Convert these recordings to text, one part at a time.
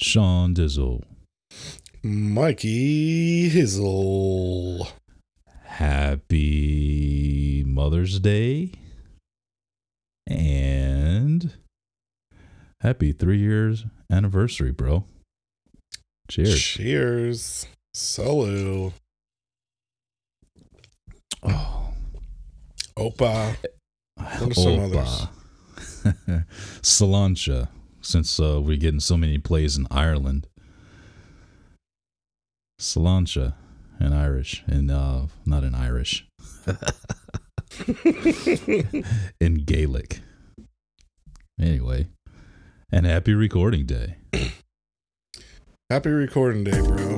Sean Dizzle. Mikey Hizzle. Happy Mother's Day. And happy three years anniversary, bro. Cheers. Cheers. Solo. Oh, Opa. What are some others? Salancha, since uh, we're getting so many plays in Ireland. Salancha in Irish, in uh, not in Irish, in Gaelic. Anyway, and happy recording day. Happy recording day, bro.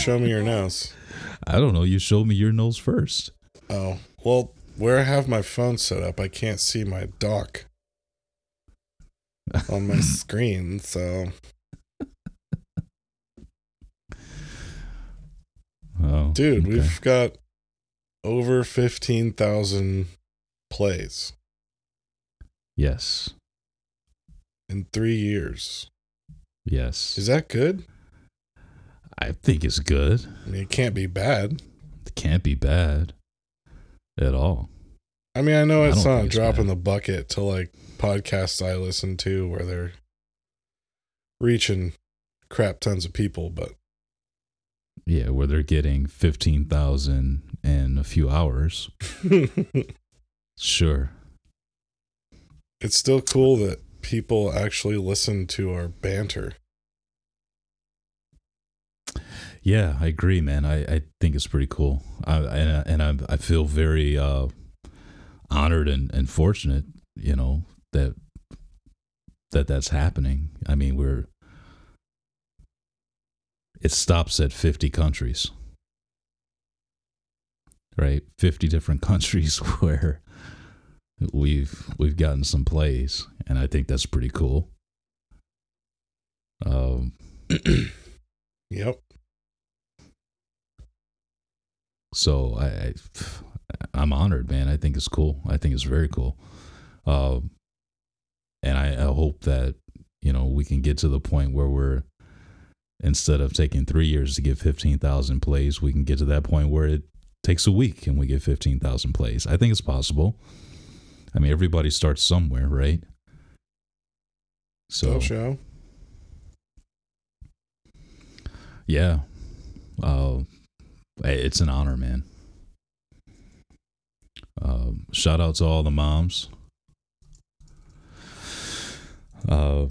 Show me your nose? I don't know. You showed me your nose first. Oh, well, where I have my phone set up, I can't see my dock on my screen. So, Oh, dude, okay. we've got over 15,000 plays yes, in three years. yes. Is that good? I think it's good. I mean, it can't be bad. It can't be bad at all. I mean, I know I it's not a it's drop in bad. the bucket to like podcasts I listen to where they're reaching crap tons of people, but Yeah, where they're getting fifteen thousand in a few hours. Sure. it's still cool that people actually listen to our banter. Yeah, I agree, man. I, I think it's pretty cool. I and I- and I I feel very uh, honored and, and fortunate, you know, that that that's happening. I mean, we're it stops at 50 countries. Right? 50 different countries where we've we've gotten some plays and I think that's pretty cool. Um Yep. So I, I I'm honored, man. I think it's cool. I think it's very cool. Uh, and I, I hope that you know we can get to the point where we're instead of taking three years to get fifteen thousand plays, we can get to that point where it takes a week and we get fifteen thousand plays. I think it's possible. I mean, everybody starts somewhere, right? So So show. yeah, uh, it's an honor, man. Um, shout out to all the moms. Uh,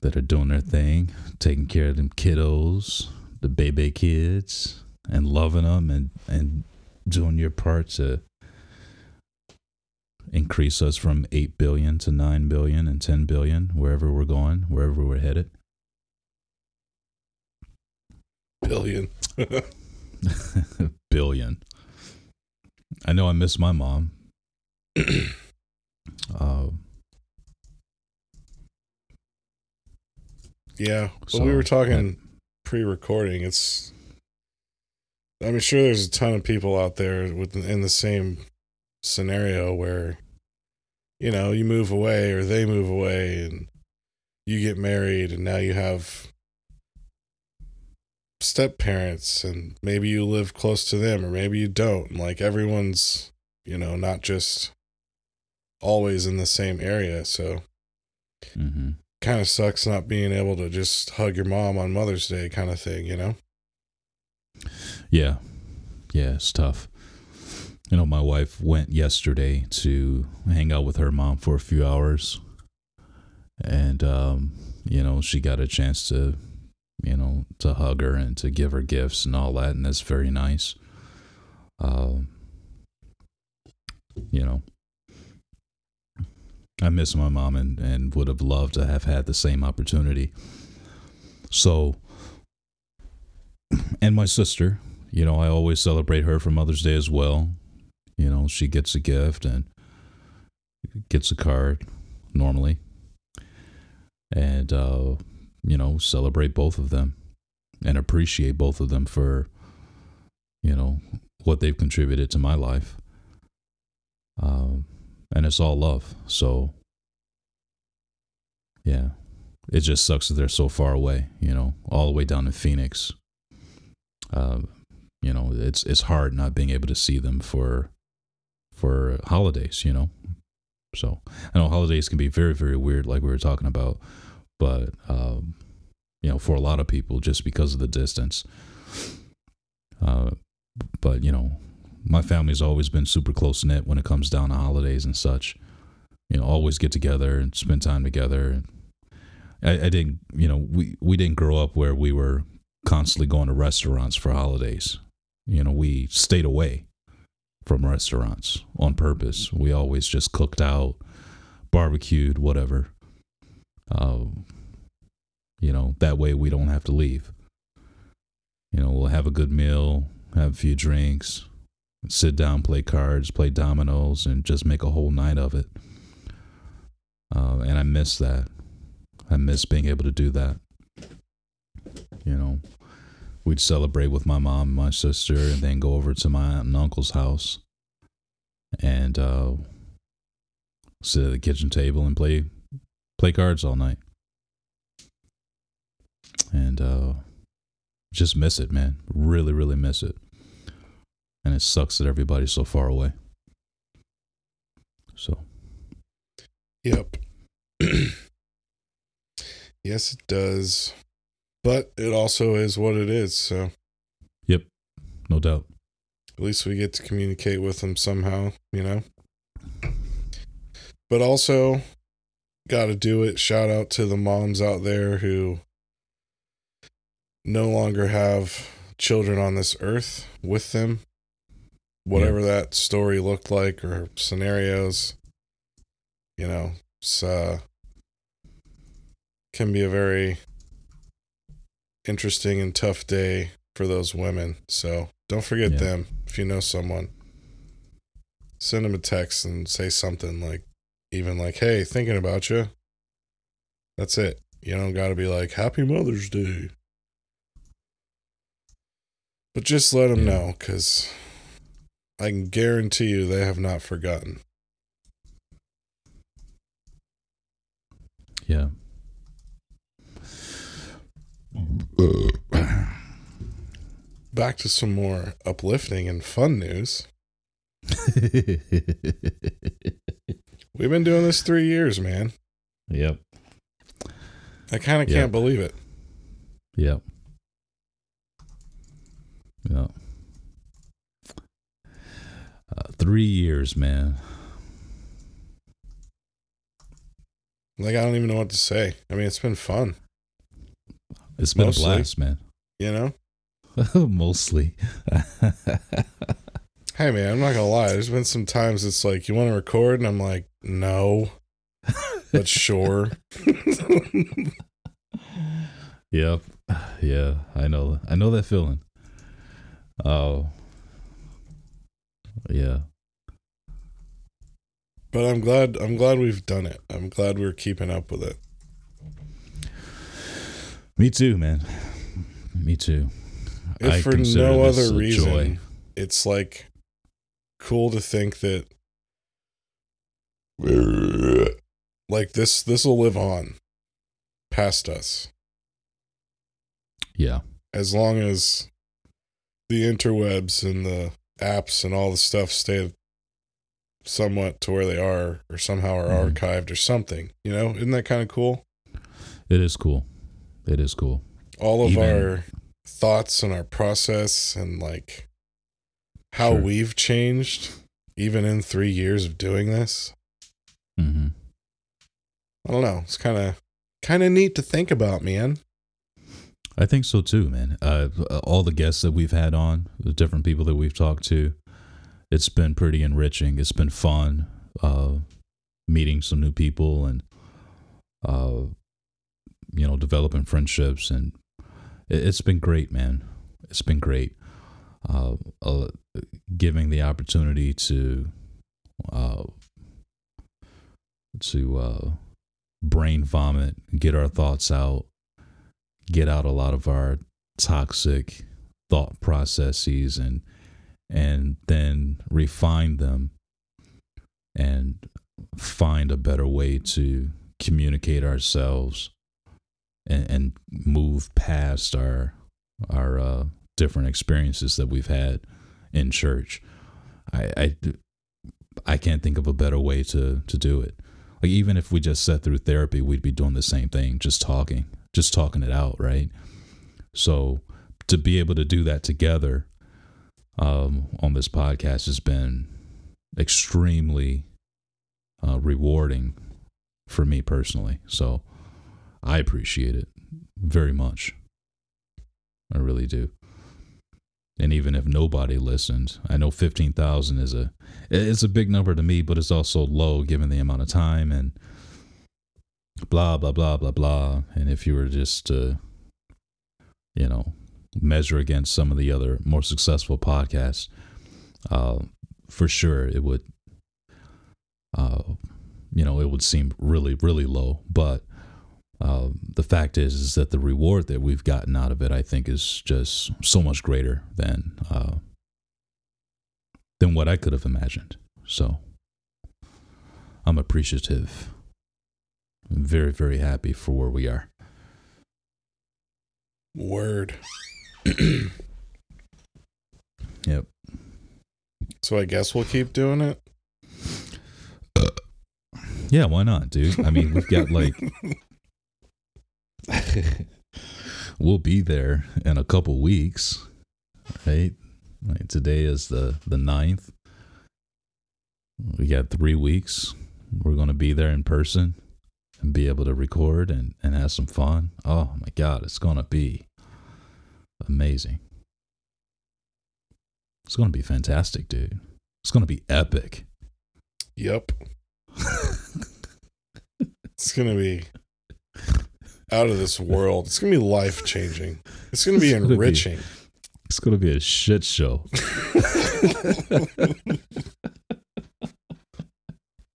that are doing their thing, taking care of them kiddos, the baby kids, and loving them, and and doing your part to increase us from eight billion to nine billion and ten billion, wherever we're going, wherever we're headed. Billion. billion. I know I miss my mom. uh, yeah. But So, we were talking pre recording. It's, I'm sure, there's a ton of people out there with in the same scenario where, you know, you move away or they move away and you get married and now you have step parents and maybe you live close to them or maybe you don't. And like everyone's, you know, not just always in the same area. So mm-hmm. kind of sucks not being able to just hug your mom on Mother's Day kind of thing, you know? Yeah. Yeah, it's tough. You know, my wife went yesterday to hang out with her mom for a few hours. and um, you know she got a chance to you know to hug her and to give her gifts and all that, and that's very nice. Um, you know, I miss my mom and and would have loved to have had the same opportunity. So, and my sister, you know, I always celebrate her for Mother's Day as well. You know, she gets a gift and gets a card normally. And, uh, you know, celebrate both of them and appreciate both of them for, you know, what they've contributed to my life. Um, and it's all love. So, yeah, it just sucks that they're so far away, you know, all the way down in Phoenix. Uh, you know, it's it's hard not being able to see them for for holidays, you know. So I know holidays can be very very weird, like we were talking about, but um, you know, for a lot of people, just because of the distance. Uh, but you know, my family's always been super close knit when it comes down to holidays and such. You know, always get together and spend time together. I, I didn't, you know, we we didn't grow up where we were constantly going to restaurants for holidays. You know, we stayed away from restaurants on purpose. We always just cooked out, barbecued, whatever. Uh, you know, that way we don't have to leave. You know, we'll have a good meal, have a few drinks, sit down, play cards, play dominoes, and just make a whole night of it. Uh, and I miss that. I miss being able to do that. You know, we'd celebrate with my mom and my sister, and then go over to my aunt and uncle's house and uh, sit at the kitchen table and play play cards all night. And uh, just miss it, man. Really, really miss it. And it sucks that everybody's so far away. So. Yep. yes, it does. But it also is what it is. So Yep. No doubt. at least we get to communicate with them somehow, you know? But also, got to do it. Shout out to the moms out there who no longer have children on this earth with them. Whatever that story looked like or scenarios, you know, it's, uh, can be a very interesting and tough day for those women. So don't forget Yeah. them if you know someone. Send them a text and say something like, even like, hey, thinking about you. That's it. You don't got to be like, Happy Mother's Day. But just let them Yeah. know because I can guarantee you they have not forgotten. Yeah. Back to some more uplifting and fun news. We've been doing this three years, man. yep. I kind of Yep. can't believe it. Yep. Yep. Uh, three years, man. Like, I don't even know what to say. I mean, it's been fun, It's been Mostly. a blast, man. you know? Mostly. Hey, man, I'm not going to lie. There's been some times it's like, you want to record? And I'm like, no, but sure. Yep. Yeah, I know. I know that feeling. Oh. yeah. but I'm glad, I'm glad we've done it. I'm glad we're keeping up with it. Me too, man. Me too. If I for no other reason, joy. it's like cool to think that like this this will live on past us Yeah. as long as the interwebs and the apps and all the stuff stay somewhat to where they are or somehow are Mhm. archived or something you know isn't that kind of cool It is cool. It is cool. all of Even- our thoughts and our process and like how Sure. we've changed even in three years of doing this hmm I don't know. It's kind of kind of neat to think about, man. I think so too, man. Uh, all the guests that we've had on, the different people that we've talked to, it's been pretty enriching. It's been fun uh, meeting some new people and, uh, you know, developing friendships. And it, has been great, man. It's been great. Uh, uh, giving the opportunity to, uh, to brain vomit, get our thoughts out, get out a lot of our toxic thought processes and and then refine them and find a better way to communicate ourselves and, and move past our our uh, different experiences that we've had in church. I, I I can't think of a better way to to do it. Like even if we just sat through therapy, we'd be doing the same thing, just talking just talking it out, right? So to be able to do that together um, on this podcast has been extremely uh, rewarding for me personally. So I appreciate it very much. I really do. And even if nobody listened, I know 15,000 is a it's a big number to me, but it's also low given the amount of time and blah blah blah blah blah. And if you were just to you know measure against some of the other more successful podcasts uh, for sure it would uh, you know it would seem really really low. But uh, the fact is is that the reward that we've gotten out of it i think is just so much greater than uh, than what i could have imagined so i'm appreciative I'm very, very happy for where we are. Word. yep. So I guess we'll keep doing it. yeah, why not, dude? I mean, we've got like we'll be there in a couple weeks, right? Like today is the the ninth. We got three weeks. We're gonna be there in person and be able to record and, and have some fun. Oh my God, it's going to be amazing. It's going to be fantastic, dude. It's going to be epic. Yep. it's going to be out of this world. It's to be life changing. It's to be enriching. Be, it's to be a shit show.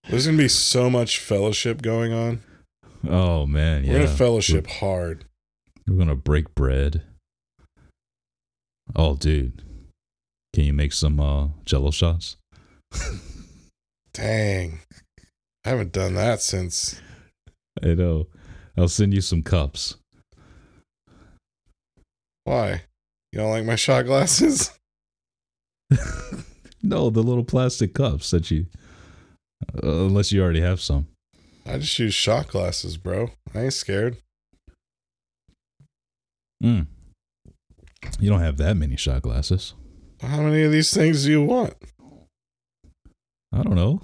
There's to be so much fellowship going on. Oh man, yeah. We're gonna fellowship we're, hard. We're gonna break bread. Oh, dude, can you make some uh, Jello shots? Dang, I haven't done that since. I know. I'll send you some cups. Why? You don't like my shot glasses? no, the little plastic cups that you. Uh, unless you already have some. I just use shot glasses, bro. I ain't scared. Mm. You don't have that many shot glasses. How many of these things do you want? I don't know.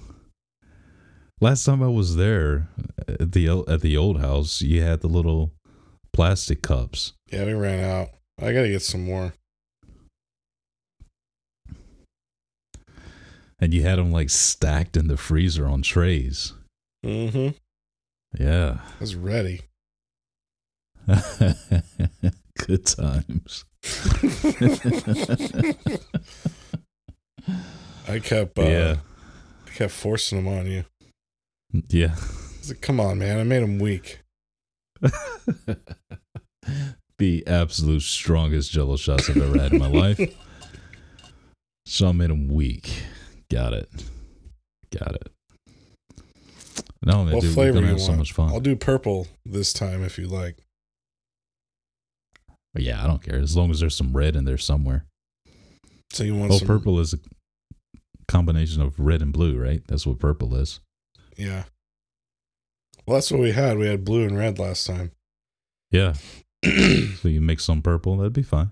Last time I was there at the at the old house, you had the little plastic cups. Yeah, we ran out. I got to get some more. And you had them like stacked in the freezer on trays. Mm-hmm. Yeah. I was ready. Good times. I kept uh, yeah. I kept forcing them on you. Yeah. Like, come on, man. I made them weak. the absolute strongest jello shots I've ever had in my life. So I made them weak. Got it. Got it. No, man, what dude, flavor gonna have so much fun. I'll do purple this time if you like. Yeah, I don't care as long as there's some red in there somewhere. So you want? Oh, some... purple is a combination of red and blue, right? That's what purple is. Yeah. Well, that's what we had. We had blue and red last time. Yeah. so you mix some purple, that'd be fine.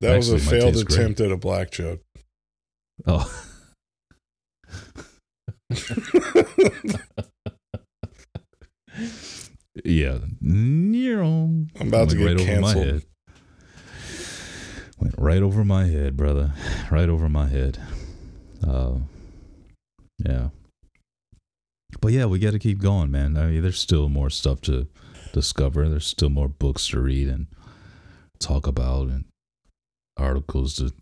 That Actually, was a failed attempt great. at a black joke. Oh. Yeah. I'm about to get canceled. Went right over my head, brother. Right over my head. Uh, yeah. But yeah, we got to keep going, man. I mean, there's still more stuff to discover. There's still more books to read and talk about, and articles to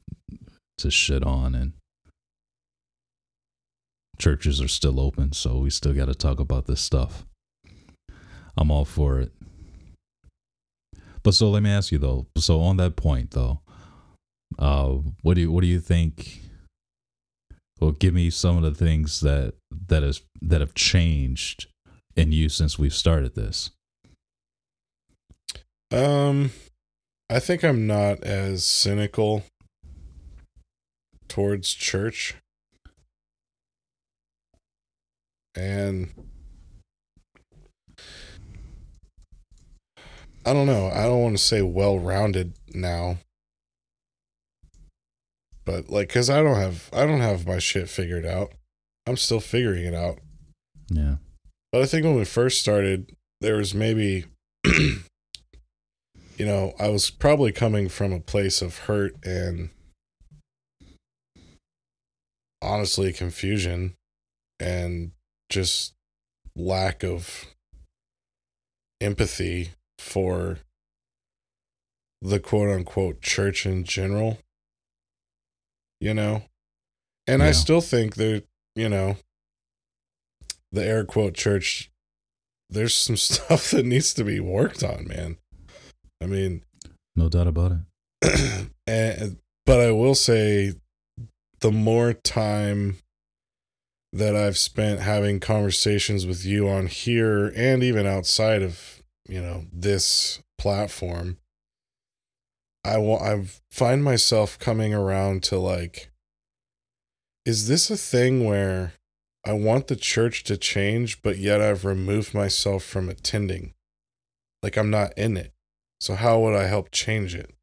to shit on, and churches are still open, so we still got to talk about this stuff. I'm all for it. But so let me ask you though. So on that point though, uh, what do you what do you think? Well, give me some of the things that that is that have changed in you since we've started this. Um, I think I'm not as cynical towards church. And I don't know. I don't want to say well rounded now. But like cuz I don't have I don't have my shit figured out. I'm still figuring it out. Yeah. But I think when we first started there was maybe you know, I was probably coming from a place of hurt and honestly confusion and just lack of empathy for the quote unquote church in general. You know? And yeah. I still think that, you know, the air quote church, there's some stuff that needs to be worked on, man. I mean, no doubt about it. and, eh, but I will say the more time that I've spent having conversations with you on here and even outside of, you know, this platform, I want I find myself coming around to like is this a thing where I want the church to change but yet I've removed myself from attending? Like I'm not in it. So how would I help change it?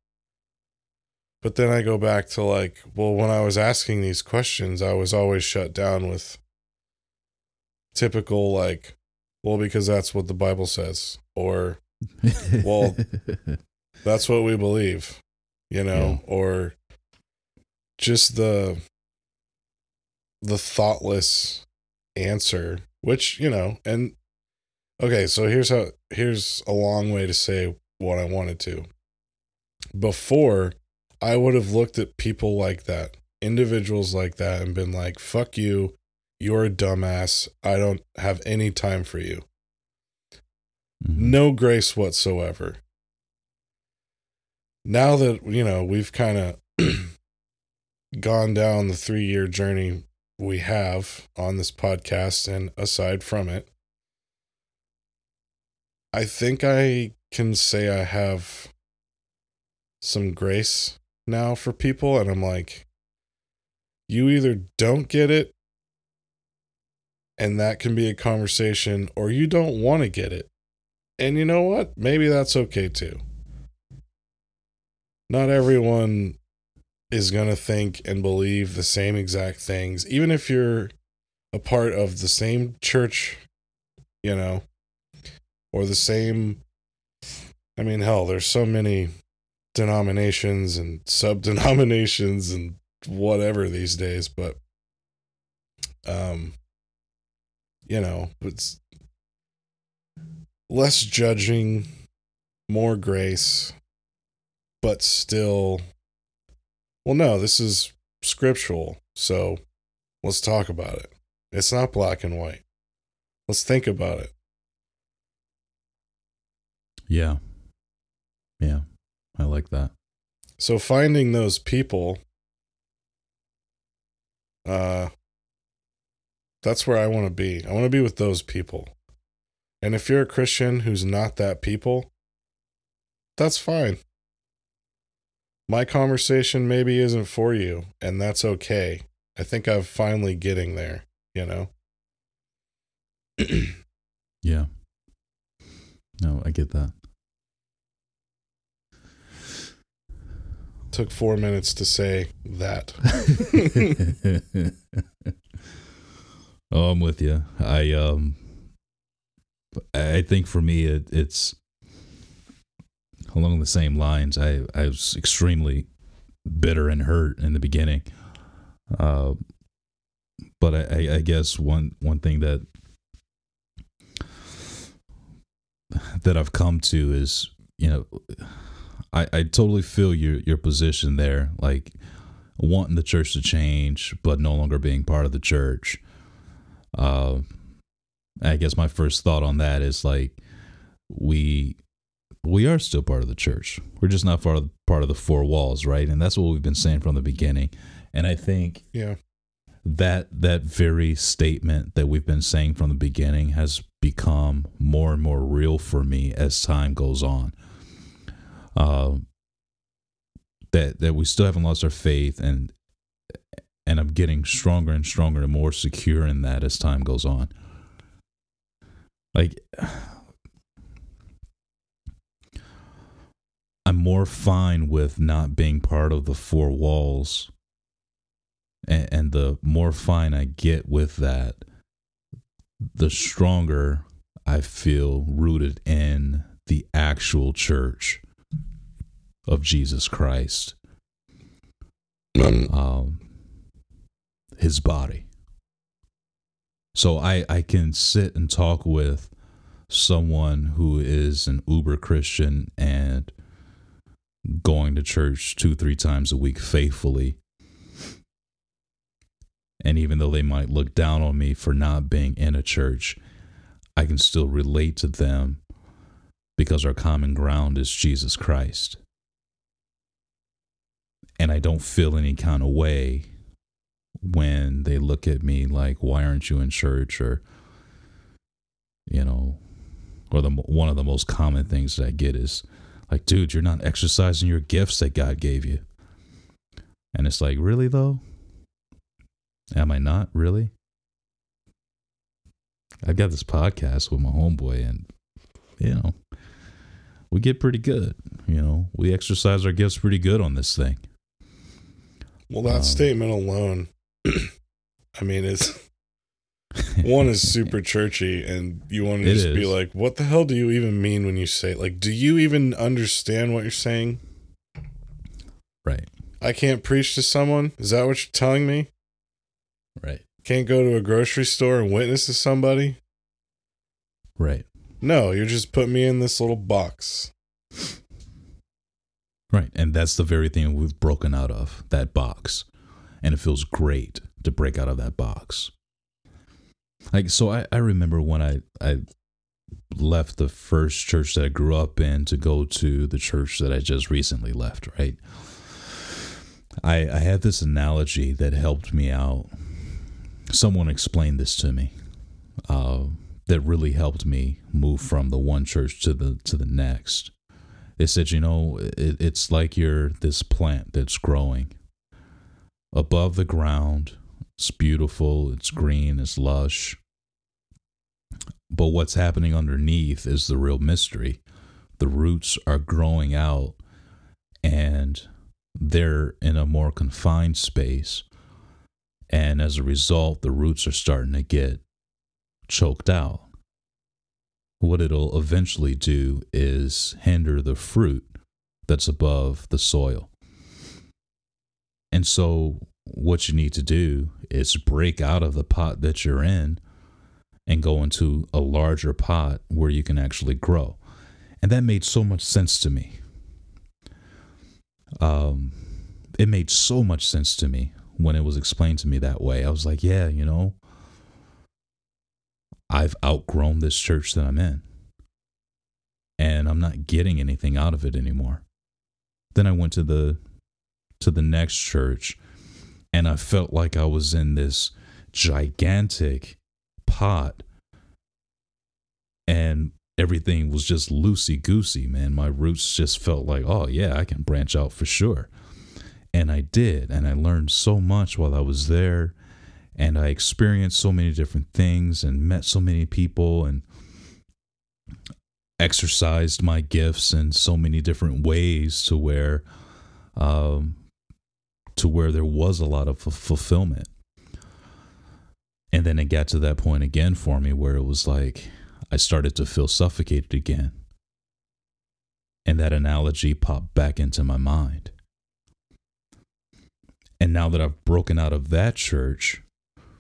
But then I go back to like, well, when I was asking these questions, I was always shut down with typical like, well, because that's what the Bible says, or well, that's what we believe, you know, yeah. or just the the thoughtless answer, which, you know, and okay, so here's how here's a long way to say what I wanted to. Before I would have looked at people like that, individuals like that, and been like, fuck you. You're a dumbass. I don't have any time for you. Mm-hmm. No grace whatsoever. Now that, you know, we've kind of gone down the three year journey we have on this podcast, and aside from it, I think I can say I have some grace now for people and I'm like you either don't get it and that can be a conversation or you don't want to get it. And you know what? Maybe that's okay too. Not everyone is going to think and believe the same exact things even if you're a part of the same church, you know, or the same I mean, hell, there's so many denominations and sub denominations and whatever these days, but um you know, it's less judging, more grace, but still well no, this is scriptural, so let's talk about it. It's not black and white. Let's think about it. Yeah. Yeah. I like that. So finding those people uh that's where I want to be. I want to be with those people. And if you're a Christian who's not that people, that's fine. My conversation maybe isn't for you, and that's okay. I think I'm finally getting there, you know? yeah. No, I get that. took four minutes to say that. oh, I'm with you. I um, I think for me, it, it's along the same lines. I, I was extremely bitter and hurt in the beginning. Uh, but I, I guess one one thing that that I've come to is, you know, I, I totally feel your your position there, like wanting the church to change, but no longer being part of the church. Uh, I guess my first thought on that is like we we are still part of the church. We're just not part of part of the four walls, right? And that's what we've been saying from the beginning. And I think Yeah. that that very statement that we've been saying from the beginning has become more and more real for me as time goes on. Uh, that that we still haven't lost our faith, and and I'm getting stronger and stronger and more secure in that as time goes on. Like I'm more fine with not being part of the four walls and, and the more fine I get with that, the stronger I feel rooted in the actual church of Jesus Christ, um, his body. So I, I can sit and talk with someone who is an uber Christian and going to church two, three times a week faithfully and even though they might look down on me for not being in a church, I can still relate to them because our common ground is Jesus Christ. And I don't feel any kind of way when they look at me like, why aren't you in church? Or, you know, or the one of the most common things that I get is like, dude, you're not exercising your gifts that God gave you. And it's like, really though? Am I not really? I've got this podcast with my homeboy, and you know, we get pretty good. You know, we exercise our gifts pretty good on this thing. Well, that Um, statement alone, I mean, is one is super churchy, and you want to It just be like, "What the hell do you even mean when you say it? Like, do you even understand what you're saying? Right, I can't preach to someone. Is that what you're telling me? right, Can't go to a grocery store and witness to somebody? right, No, you're just putting me in this little box. right. And that's the very thing we've broken out of that box. And it feels great to break out of that box. Like, so I, I remember when I, I left the first church that I grew up in to go to the church that I just recently left, right? I, I had this analogy that helped me out. Someone explained this to me uh, that really helped me move from the one church to the to the next. They said, you know, it, it's like you're this plant that's growing above the ground. It's beautiful, it's mm-hmm. green, it's lush. But what's happening underneath is the real mystery. The roots are growing out and they're in a more confined space. And as a result, the roots are starting to get choked out. What it'll eventually do is hinder the fruit that's above the soil. And so, what you need to do is break out of the pot that you're in and go into a larger pot where you can actually grow. And that made so much sense to me. Um, it made so much sense to me when it was explained to me that way. I was like, yeah, you know, I've outgrown this church that I'm in. And I'm not getting anything out of it anymore. Then I went to the to the next church and I felt like I was in this gigantic pot and everything was just loosey goosey, man. My roots just felt like, oh, yeah, I can branch out for sure. And I did. And I learned so much while I was there. And I experienced so many different things and met so many people and exercised my gifts in so many different ways to where um, to where there was a lot of f- fulfillment. And then it got to that point again for me where it was like, I started to feel suffocated again. And that analogy popped back into my mind. And now that I've broken out of that church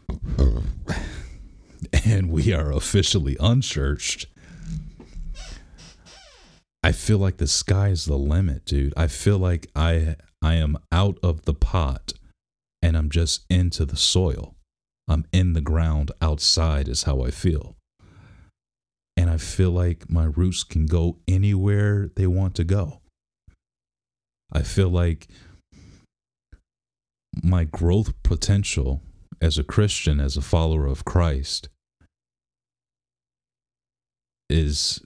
and we are officially unchurched, I feel like the sky is the limit, dude. I feel like I I am out of the pot and I'm just into the soil. I'm in the ground outside is how I feel. And I feel like my roots can go anywhere they want to go. I feel like my growth potential as a Christian, as a follower of Christ, is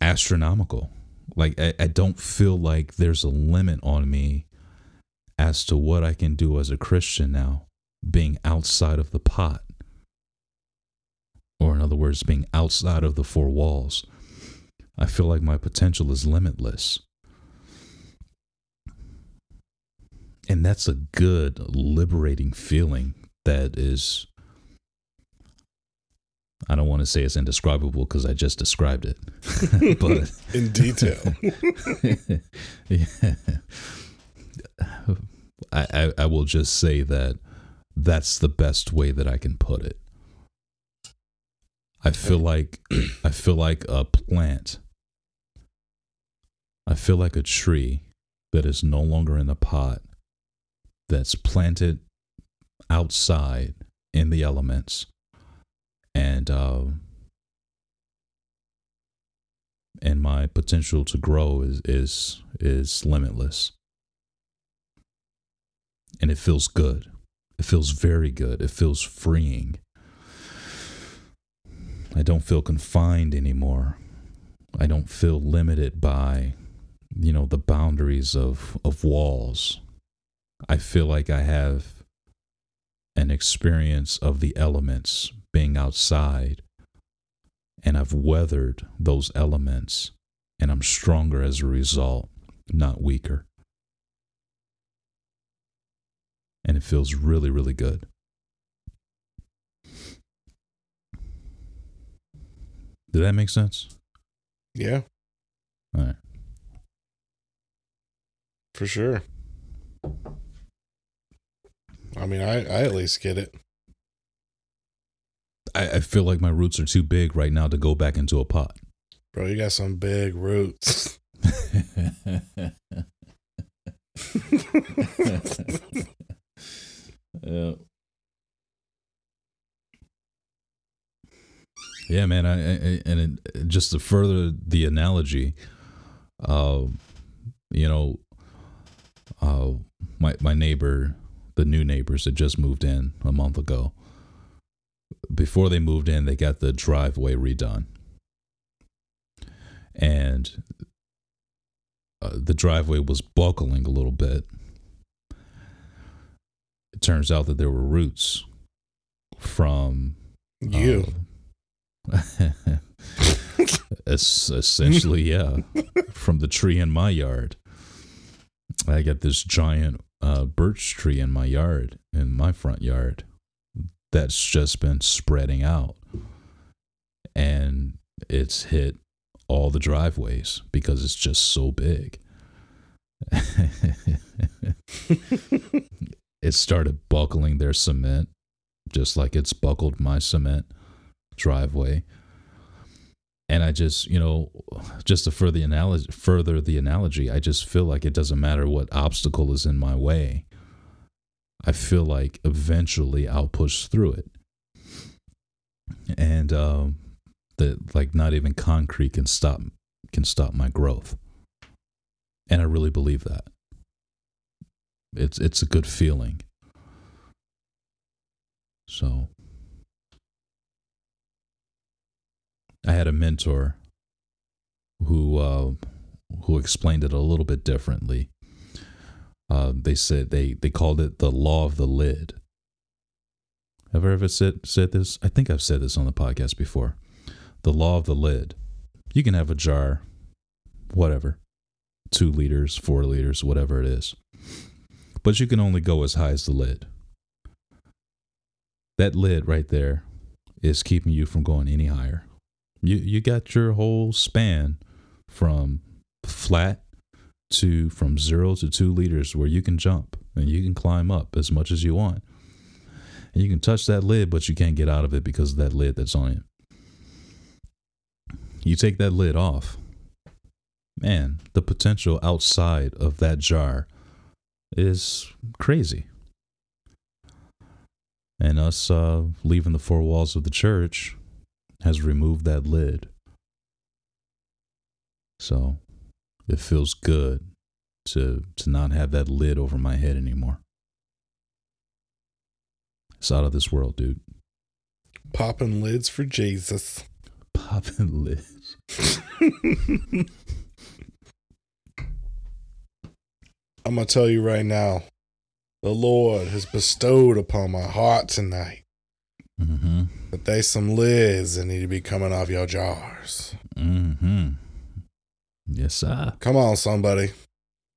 astronomical. Like, I, I, don't feel like there's a limit on me as to what I can do as a Christian now, being outside of the pot. Or, in other words, being outside of the four walls. I feel like my potential is limitless. And that's a good, liberating feeling that is I don't want to say it's indescribable because I just described it, but in detail. yeah. I, I, I will just say that that's the best way that I can put it. I feel like I feel like a plant. I feel like a tree that is no longer in the pot that's planted outside in the elements and uh, and my potential to grow is is is limitless. And it feels good. It feels very good. It feels freeing. I don't feel confined anymore. I don't feel limited by you know the boundaries of of walls. I feel like i have an experience of the elements being outside. And I've weathered those elements, and I'm stronger as a result, not weaker. And it feels really, really good. Did that make sense? Yeah. All right. For sure. I mean, I, I at least get it. I, I feel like my roots are too big right now to go back into a pot. Bro, you got some big roots. yeah. Yeah, man. I, I and it, just to further the analogy, uh, you know, uh, my my neighbor, the new neighbors that just moved in a month ago, before they moved in, they got the driveway redone. And uh, the driveway was buckling a little bit. It turns out that there were roots from you. Uh, essentially, yeah, from the tree in my yard. I got this giant uh, birch tree in my yard, in my front yard that's just been spreading out. And it's hit all the driveways because it's just so big. it started buckling their cement just like it's buckled my cement driveway. And I just, you know, just to further the analogy, further the analogy, I just feel like it doesn't matter what obstacle is in my way. I feel like eventually I'll push through it. And um, that like not even concrete can stop can stop my growth. And I really believe that. It's it's a good feeling. So I had a mentor who uh, who explained it a little bit differently. Uh, they said they they called it the law of the lid. Have I ever said said this? I think I've said this on the podcast before. The law of the lid. You can have a jar, whatever, two liters, four liters, whatever it is, but you can only go as high as the lid. That lid right there is keeping you from going any higher. You you got your whole span from flat to from zero to two liters where you can jump and you can climb up as much as you want. And you can touch that lid, but you can't get out of it because of that lid that's on it. You take that lid off, man, the potential outside of that jar is crazy. And us uh, leaving the four walls of the church has removed that lid. So it feels good to to not have that lid over my head anymore. It's out of this world, dude. Popping lids for Jesus. Popping lids. I'm to tell you right now the Lord has bestowed upon my heart tonight Mm-hmm. that there's some lids that need to be coming off your jars. Mm-hmm. Yes, sir. Come on, somebody.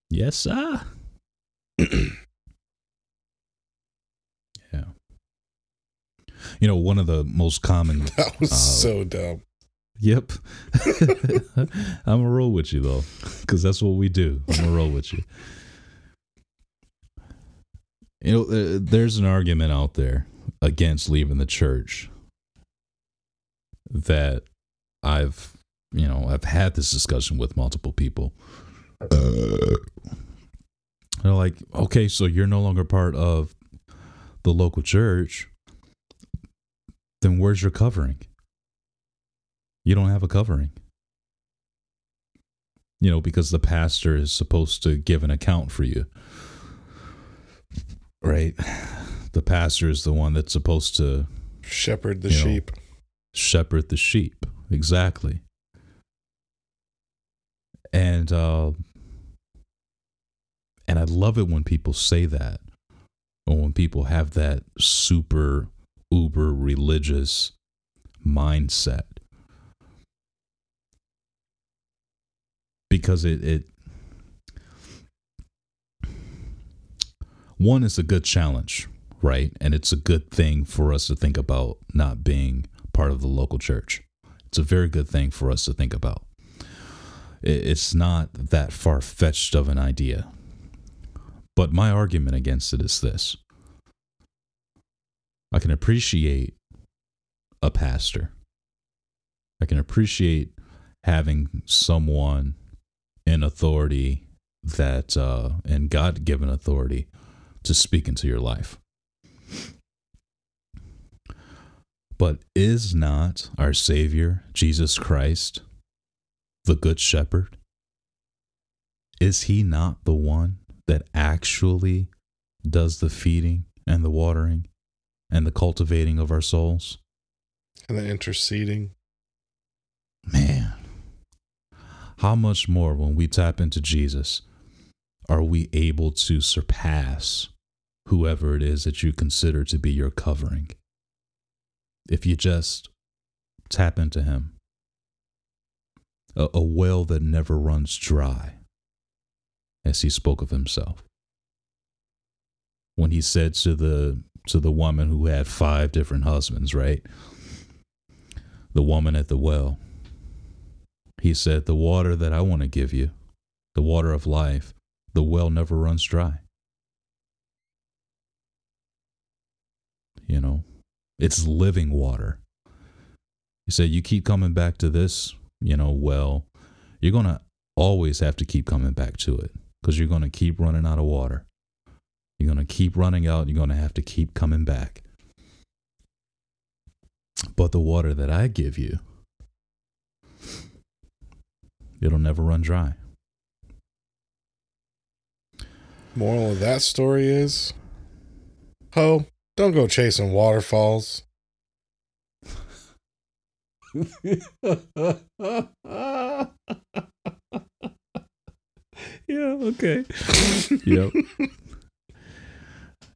Yes, sir. yeah. You know, one of the most common That was Uh, so dumb. Yep. I'm gonna roll with you though, because that's what we do. I'm gonna roll with you. You know, uh, there's an argument out there against leaving the church that I've, you know, I've had this discussion with multiple people. Uh, they're like, okay, so you're no longer part of the local church. Then where's your covering? you don't have a covering. You know, because the pastor is supposed to give an account for you. Right? The pastor is the one that's supposed to Shepherd the You know. sheep. shepherd the sheep. Exactly. And uh and I love it when people say that. Or when people have that super uber religious mindset. Because it it one is a good challenge, right? And it's a good thing for us to think about not being part of the local church. It's a very good thing for us to think about. It's not that far fetched of an idea. But my argument against it is this I can appreciate a pastor, I can appreciate having someone in authority that, uh, and God given authority to speak into your life. But is not our Savior, Jesus Christ, the Good Shepherd? Is he not the one that actually does the feeding and the watering and the cultivating of our souls? And the interceding. Man, how much more when we tap into Jesus are we able to surpass whoever it is that you consider to be your covering? If you just tap into Him, a, a well that never runs dry, as He spoke of Himself. When He said to the to the woman who had five different husbands, right? The woman at the well. He said, The water that I want to give you, the water of life, the well never runs dry. You know, it's living water. He said, You keep coming back to this, you know, well, you're going to always have to keep coming back to it because you're going to keep running out of water. You're going to keep running out. You're going to have to keep coming back. But the water that I give you, it'll never run dry. Moral of that story is Ho, don't go chasing waterfalls. yeah, okay. yep.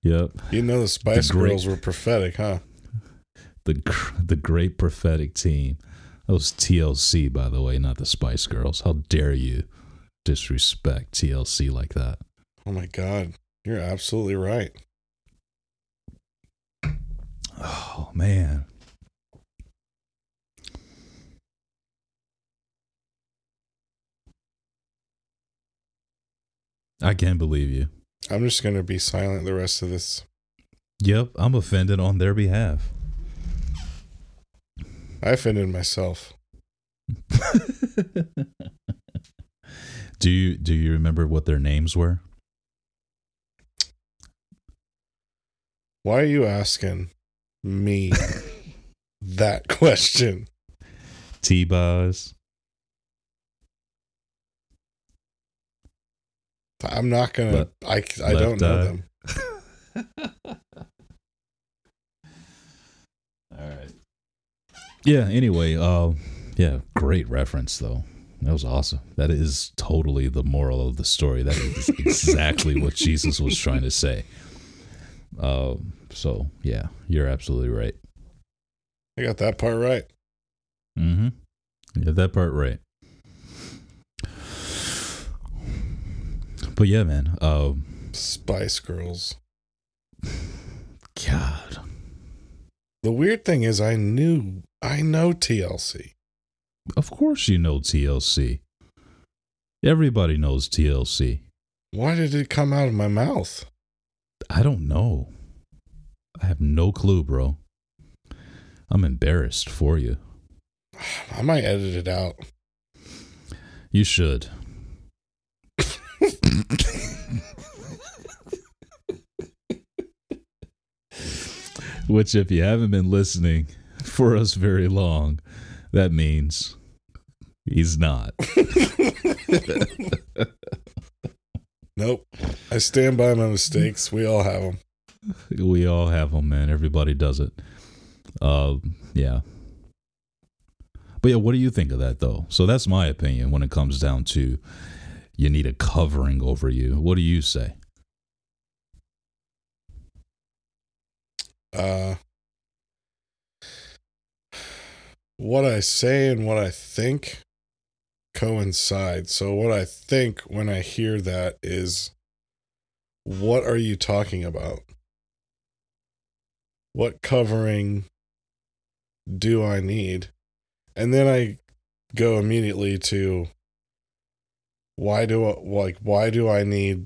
Yep. You know the Spice great- Girls were prophetic, huh? The the great prophetic team. That was TLC, by the way, not the Spice Girls. How dare you disrespect TLC like that? Oh my God. You're absolutely right. Oh man. I can't believe you. I'm just gonna be silent the rest of this. Yep, I'm offended on their behalf. I offended myself. do you do you remember what their names were? Why are you asking me that question? T Boz. I'm not gonna. Le- I I don't know eye. them. All right. Yeah, anyway, uh yeah, great reference though. That was awesome. That is totally the moral of the story. That is exactly what Jesus was trying to say. Uh, so yeah, you're absolutely right. I got that part right. Mm-hmm. You got that part right. But yeah, man. Uh, Spice Girls. God. The weird thing is, I knew I know TLC. Of course you know TLC. Everybody knows TLC. Why did it come out of my mouth? I don't know. I have no clue, bro. I'm embarrassed for you. I might edit it out. You should. Which, if you haven't been listening for us very long, that means he's not. Nope. I stand by my mistakes. We all have them. We all have them, man. Everybody does it. Uh, yeah. But yeah, what do you think of that, though? So that's my opinion when it comes down to you need a covering over you. What do you say? Uh, what I say and what I think coincide. So, what I think when I hear that is, what are you talking about? What covering do I need? And then I go immediately to why do I, like why do I need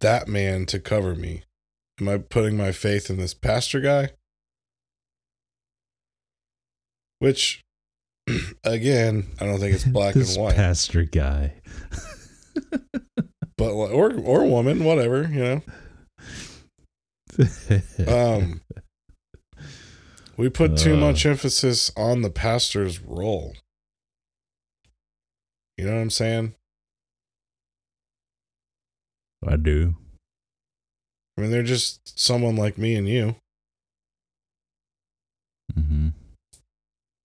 that man to cover me? Am I putting my faith in this pastor guy? Which, again, I don't think it's black and white, pastor guy. but or or woman, whatever you know. Um, we put too Uh. much emphasis on the pastor's role. You know what I'm saying? I do. I mean, they're just someone like me and you, hmm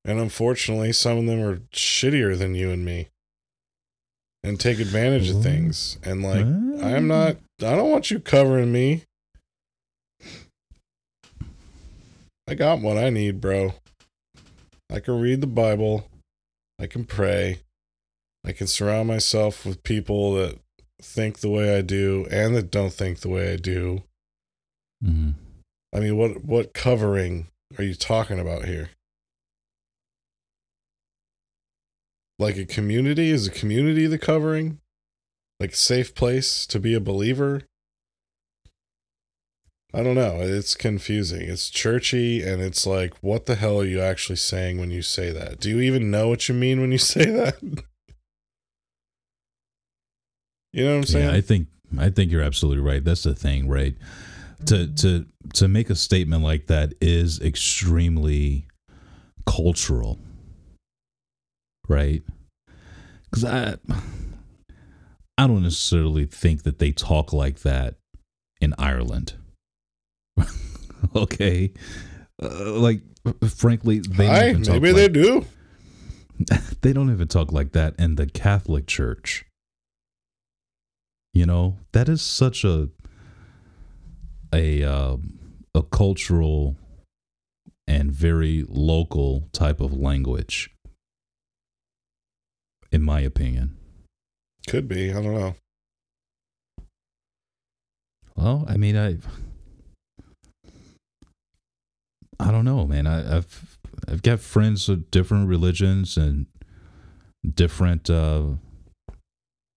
and unfortunately, some of them are shittier than you and me, and take advantage of things. And like, I'm not. I don't want you covering me. I got what I need, bro. I can read the Bible. I can pray. I can surround myself with people that think the way I do and that don't think the way I do. hmm I mean, what what covering are you talking about here? Like a community? Is a community the covering? Like safe place to be a believer? I don't know. It's confusing. It's churchy and it's like, what the hell are you actually saying when you say that? Do you even know what you mean when you say that? You know what I'm saying? Yeah, I think I think you're absolutely right. That's the thing, right? To to to make a statement like that is extremely cultural, right? Because I I don't necessarily think that they talk like that in Ireland. okay, uh, like frankly, they Hi, maybe like- they do. they don't even talk like that in the Catholic Church. You know, that is such a a uh, a cultural and very local type of language, in my opinion. Could be. I don't know. Well, I mean, I I don't know, man. I, I've I've got friends of different religions and different uh,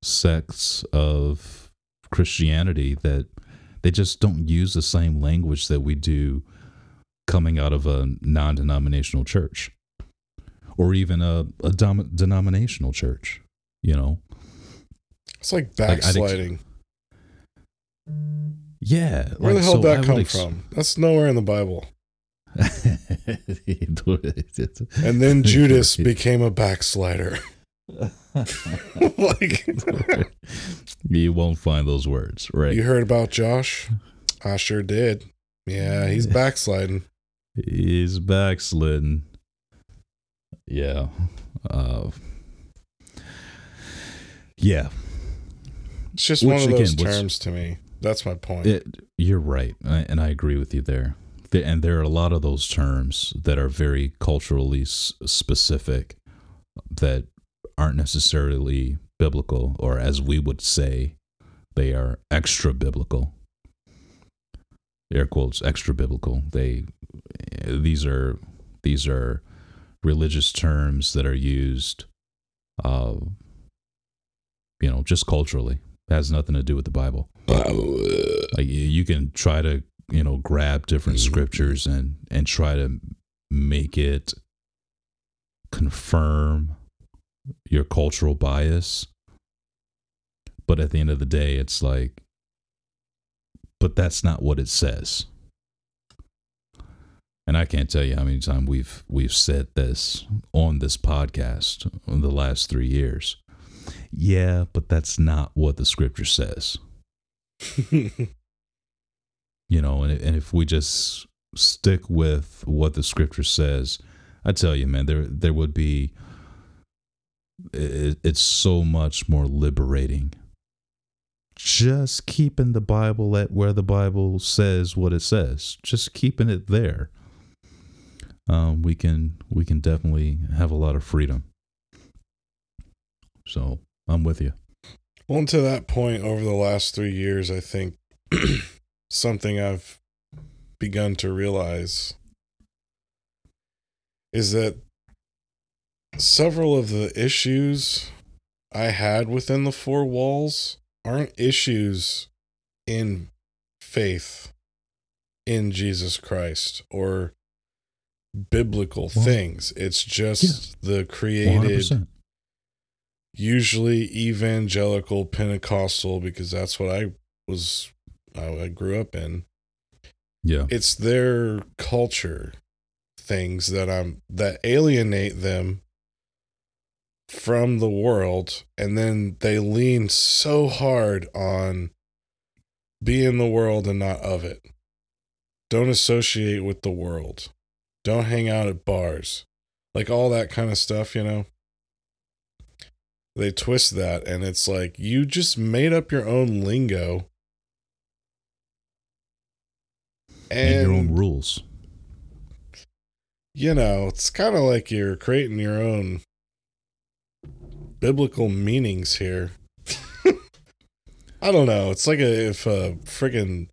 sects of Christianity that they just don't use the same language that we do coming out of a non denominational church or even a, a dom- denominational church, you know? It's like Like, backsliding. Yeah. Where the hell so did I that would come ex- from? That's nowhere in the Bible. And then Judas became a backslider. like you won't find those words, right? you heard about Josh? I sure did. Yeah, he's backsliding. He's backsliding. Yeah. Uh, yeah. It's just Which, one of those again, terms to me. That's my point. It, you're right, I- and I agree with you there. The- And there are a lot of those terms that are very culturally s- specific that aren't necessarily biblical, or as we would say, they are extra biblical. Air quotes, extra biblical. They, these are these are religious terms that are used, uh, you know, just culturally. It has nothing to do with the Bible like you- you can try to you know grab different scriptures and and try to make it confirm your cultural bias. But at the end of the day it's like but that's not what it says. And i can't tell you how many times we've we've said this on this podcast in the last 3 years. Yeah but that's not what the scripture says. You know and, and if we just stick with what the scripture says i tell you man there there would be it, it's so much more liberating. Just keeping the bible at where the bible says what it says. Just keeping it there. Um, we can we can definitely have a lot of freedom. So i'm with you. Well, to that point, over the last three years, I think something I've begun to realize is that several of the issues I had within the four walls aren't issues in faith in Jesus Christ or biblical things. It's just the created 100%. usually evangelical Pentecostal because that's what I was I grew up in. yeah It's their culture things that I'm that alienate them from the world and then they lean so hard on be in the world and not of it. Don't associate with the world. Don't hang out at bars. Like all that kind of stuff, you know they twist that and it's like you just made up your own lingo and, and, your own rules you know it's kind of like you're creating your own biblical meanings here. I don't know. It's like a, if a friggin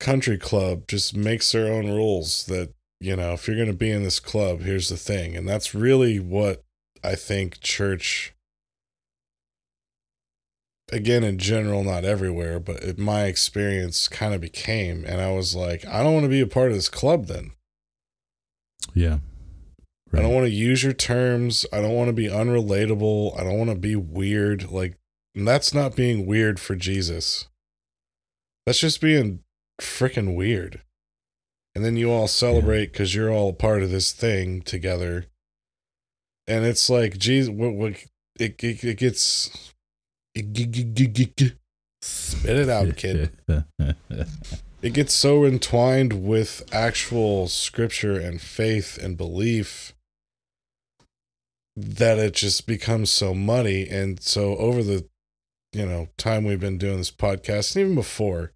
country club just makes their own rules that you know if you're going to be in this club here's the thing. And that's really what i think church again in general not everywhere but it, my experience kind of became. And i was like i don't want to be a part of this club then. Yeah i don't want to use your terms. I don't want to be unrelatable. I don't want to be weird. Like and that's not being weird for jesus. That's just being freaking weird. And then you all celebrate because you're all a part of this thing together. And it's like jesus what, what it, it, it gets it, spit it out kid. It gets so entwined with actual scripture and faith and belief that it just becomes so muddy. And so over the you know time we've been doing this podcast and even before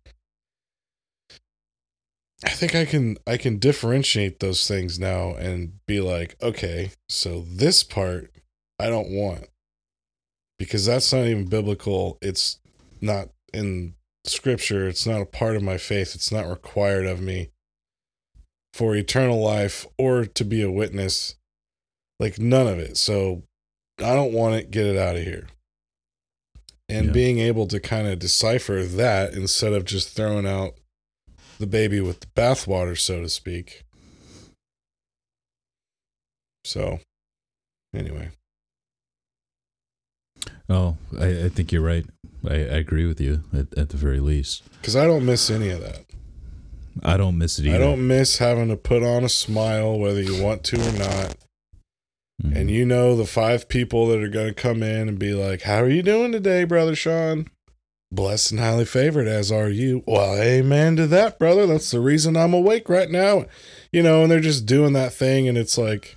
i think i can i can differentiate those things now and be like okay so this part i don't want. Because that's not even biblical. It's not in scripture. It's not a part of my faith. It's not required of me for eternal life or to be a witness like none of it so i don't want it get it out of here and Yeah. being able to kind of decipher that instead of just throwing out the baby with the bathwater, so to speak. So, anyway, Oh, I, I think you're right. I, I agree with you at, at the very least. because I don't miss any of that. I don't miss it either. I don't miss having to put on a smile whether you want to or not. Mhm. And you know the five people that are going to come in and be like, How are you doing today, Brother Sean? Blessed and highly favored, as are you. Well, amen to that, brother. That's the reason I'm awake right now. You know, and they're just doing that thing, and it's like,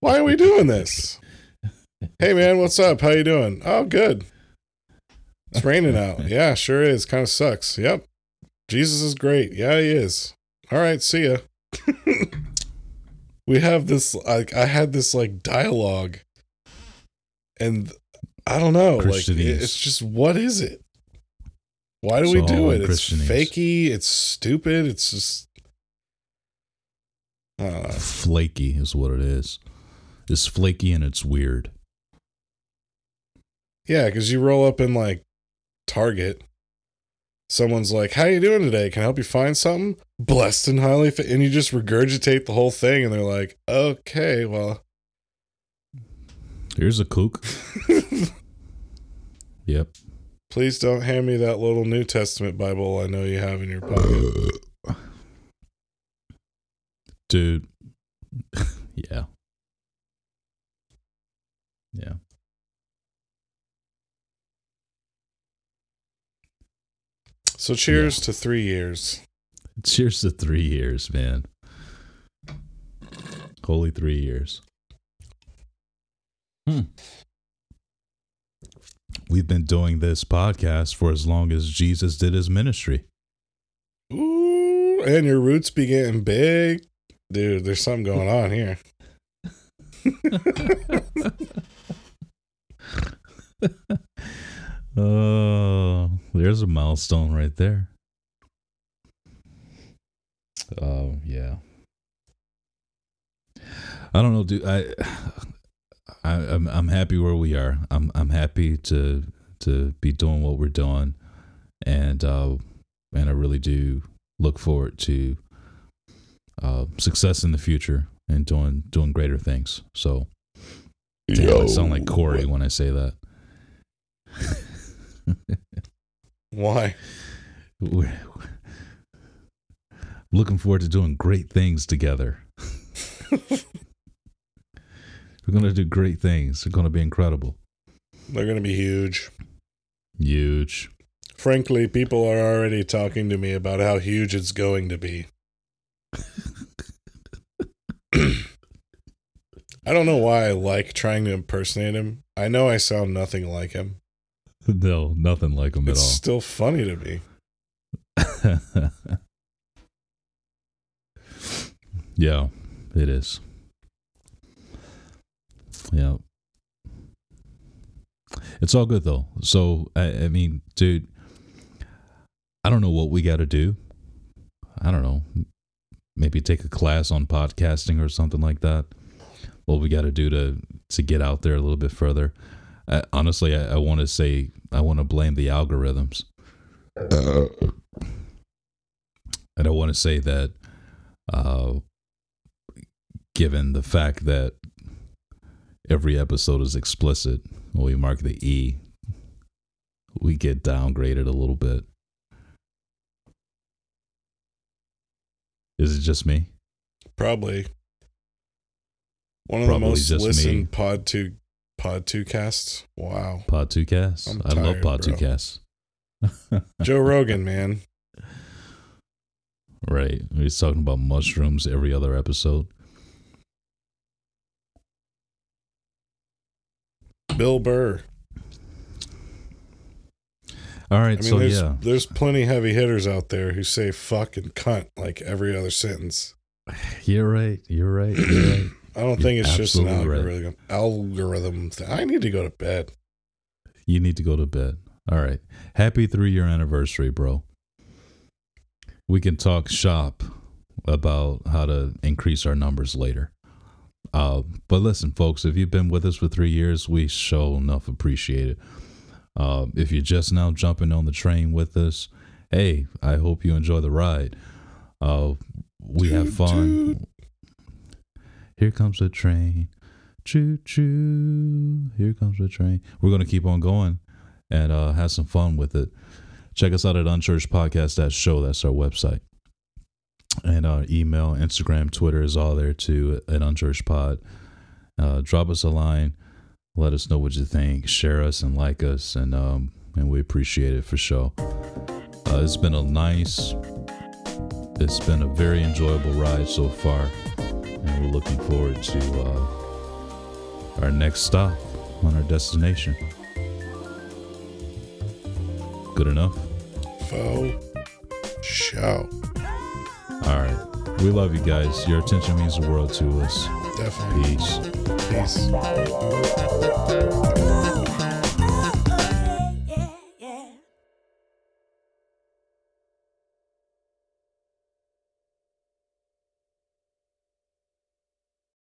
Why are we doing this? Hey, man, what's up? How you doing? Oh, good. It's raining out. Yeah, sure is. Kind of sucks. Yep. Jesus is great. Yeah, he is. All right, see ya. we have this like I had this like dialogue and I don't know, like it's just what is it? Why do It's we do it? It's fakey, it's stupid, it's just I flaky is what it is. It's flaky and it's weird. Yeah, because you roll up in like Target, someone's like, "How you doing today? Can I help you find something?" Blessed and highly, fa-, and you just regurgitate the whole thing, and they're like, "Okay, well." Here's a kook. Yep. Please don't hand me that little New Testament Bible I know you have in your pocket. Dude. yeah. Yeah. So cheers to three years. Cheers to three years, man. Holy three years. Hmm. We've been doing this podcast for as long as Jesus did his ministry. Ooh, and your roots be getting big. Dude, there's something going on here. Oh, there's a milestone right there. Oh, yeah. I don't know, dude. I, I I'm I'm happy where we are. I'm I'm happy to to be doing what we're doing, and uh, and I really do look forward to uh, success in the future and doing doing greater things. So, damn, I sound like Corey when I say that. Why? We're looking forward to doing great things together. We're going to do great things. They're going to be incredible. They're going to be huge. Huge. Frankly, people are already talking to me about how huge it's going to be. I don't know why I like trying to impersonate him. I know I sound nothing like him. No, nothing like them at all. It's all. still funny to me. yeah, it is. Yeah. It's all good though. So I, I mean, dude, I don't know what we got to do. I don't know. Maybe take a class on podcasting or something like that. What we got to do to to get out there a little bit further. I, honestly, I, I want to say I want to blame the algorithms. and I want to say that, uh, given the fact that every episode is explicit, when we mark the E, we get downgraded a little bit. Is it just me? Probably one of Probably the most me. listened pod two pod two casts. Wow, Pod 2 casts? I'm I love tired, Pod 2 casts. Joe Rogan, man. Right. He's talking about mushrooms every other episode. Bill Burr. All right. I mean, so, there's yeah. there's plenty heavy hitters out there who say "fuck" and "cunt" like every other sentence. You're right. You're right. You're right. I don't You're think it's just an absolutely right. algorithm. Algorithm. Thing. I need to go to bed. You need to go to bed. All right. Happy three year anniversary, bro. We can talk shop about how to increase our numbers later. Uh, but listen, folks, if you've been with us for three years, we show enough appreciate it. Uh, if you're just now jumping on the train with us, hey, I hope you enjoy the ride. Uh, we have fun. Here comes the train. Choo choo. Here comes the train. We're going to keep on going and uh, have some fun with it. Check us out at unchurchedpodcast.show. That's our website. And our email, Instagram, Twitter is all there too at unchurchedpod. Uh, drop us a line. Let us know what you think. Share us and like us, and um, and we appreciate it for sure. Uh, it's been a nice, it's been a very enjoyable ride so far, and we're looking forward to uh, our next stop on our destination. Good enough. Faux show. All right. We love you guys. Your attention means the world to us. Definitely. Peace. Peace.